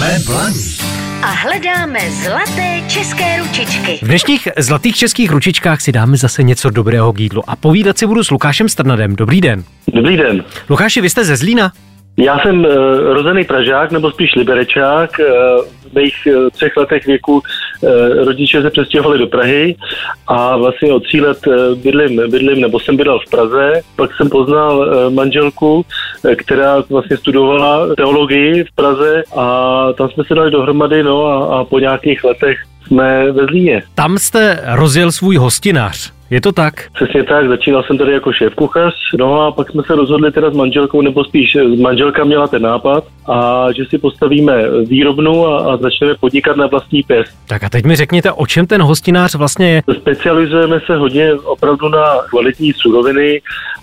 Jsme blaní a hledáme zlaté české ručičky. V dnešních zlatých českých ručičkách si dáme zase něco dobrého k jídlu a povídat si budu s Lukášem Strnadem. Dobrý den. Dobrý den. Lukáši, vy jste ze Zlína? Já jsem uh, rozený Pražák, nebo spíš Liberečák. Uh, v mých uh, třech letech věku uh, rodiče se přestěhovali do Prahy a vlastně od tří let uh, bydlím, bydlím, nebo jsem bydlel v Praze. Pak jsem poznal uh, manželku, uh, která vlastně studovala teologii v Praze a tam jsme se dali dohromady, no a, a po nějakých letech jsme ve Zlíně. Tam jste rozjel svůj hostinář. Je to tak? Přesně tak, začínal jsem tady jako šéf kuchař, no a pak jsme se rozhodli teda s manželkou, nebo spíš manželka měla ten nápad, a že si postavíme výrobnu a, a začneme podnikat na vlastní pěst. Tak a teď mi řekněte, o čem ten hostinář vlastně je? Specializujeme se hodně opravdu na kvalitní suroviny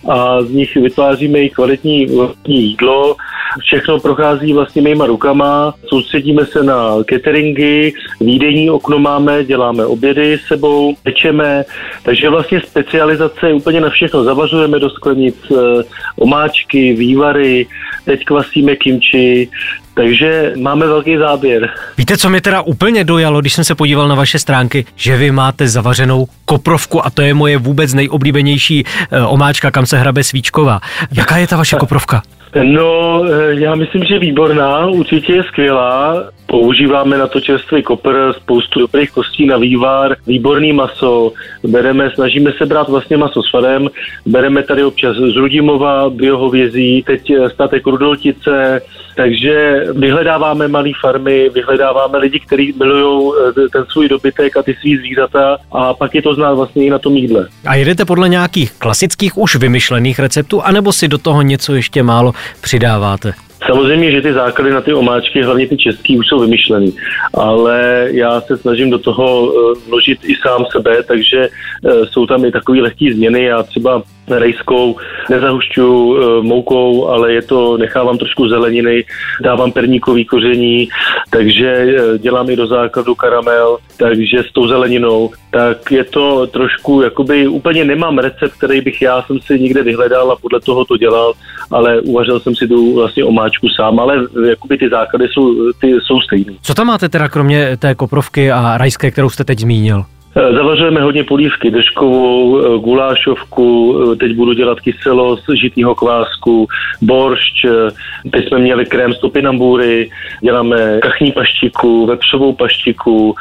a z nich vytváříme i kvalitní, kvalitní jídlo, Všechno prochází vlastně mýma rukama, soustředíme se na cateringy, výdejní okno máme, děláme obědy s sebou, pečeme, takže vlastně specializace úplně na všechno. Zavařujeme do sklenic eh, omáčky, vývary, teď kvasíme kimči, takže máme velký záběr. Víte, co mě teda úplně dojalo, když jsem se podíval na vaše stránky, že vy máte zavařenou koprovku a to je moje vůbec nejoblíbenější eh, omáčka, kam se hrabe svíčková. Jaká je ta vaše koprovka? No, eh, já myslím, že výborná, určitě je skvělá. Používáme na to čerstvý kopr, spoustu dobrých kostí na vývar, výborný maso. Bereme, snažíme se brát vlastně maso s farem. Bereme tady občas z Rudimova, biohovězí, teď eh, statek Rudoltice, takže vyhledáváme malé farmy, vyhledáváme lidi, kteří milují eh, ten svůj dobytek a ty svý zvířata a pak je to znát vlastně i na tom jídle. A jedete podle nějakých klasických už vymyšlených receptů, anebo si do toho něco ještě málo přidáváte? Samozřejmě, že ty základy na ty omáčky, hlavně ty český, už jsou vymyšlený, ale já se snažím do toho eh, vložit i sám sebe, takže eh, jsou tam i takové lehké změny. Já třeba rejskou nezahušťuju e, moukou, ale je to, nechávám trošku zeleniny, dávám perníkový koření, takže e, dělám i do základu karamel, takže s tou zeleninou, tak je to trošku, jakoby úplně nemám recept, který bych já jsem si někde vyhledal a podle toho to dělal, ale uvařil jsem si tu vlastně omáčku sám, ale jakoby ty základy jsou, ty jsou stejné. Co tam máte teda kromě té koprovky a rajské, kterou jste teď zmínil? Eh, zavařujeme hodně polívky, deškovou, eh, gulášovku, eh, teď budu dělat kyselo z žitního kvásku, boršč, teď jsme měli krém z topinambury, děláme kachní paštiku, vepřovou paštiku,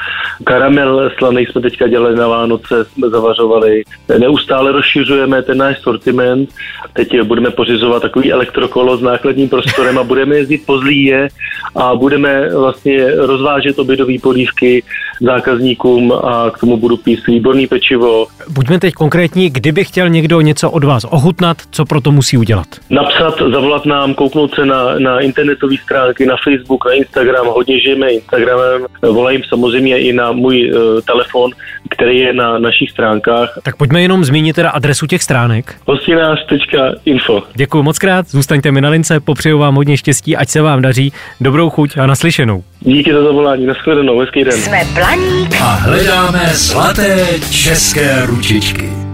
karamel slaný jsme teďka dělali na Vánoce, jsme zavařovali. Neustále rozšiřujeme ten náš sortiment. Teď budeme pořizovat takový elektrokolo s nákladním prostorem a budeme jezdit po Zlíje a budeme vlastně rozvážet obědové polívky zákazníkům a k tomu budu pít výborný pečivo. Buďme teď konkrétní, kdyby chtěl někdo něco od vás ohutnat, co pro to musí udělat? Napsat, zavolat nám, kouknout se na, na internetové stránky, na Facebook, na Instagram, hodně žijeme Instagramem, volají samozřejmě i na můj uh, telefon, který je na našich stránkách. Tak pojďme jenom zmínit teda adresu těch stránek. Hostinář.info Děkuji moc krát, zůstaňte mi na lince, popřeju vám hodně štěstí, ať se vám daří, dobrou chuť a naslyšenou. Díky za zavolání, nashledanou, hezký den. Jsme Blaník a hledáme zlaté české ručičky.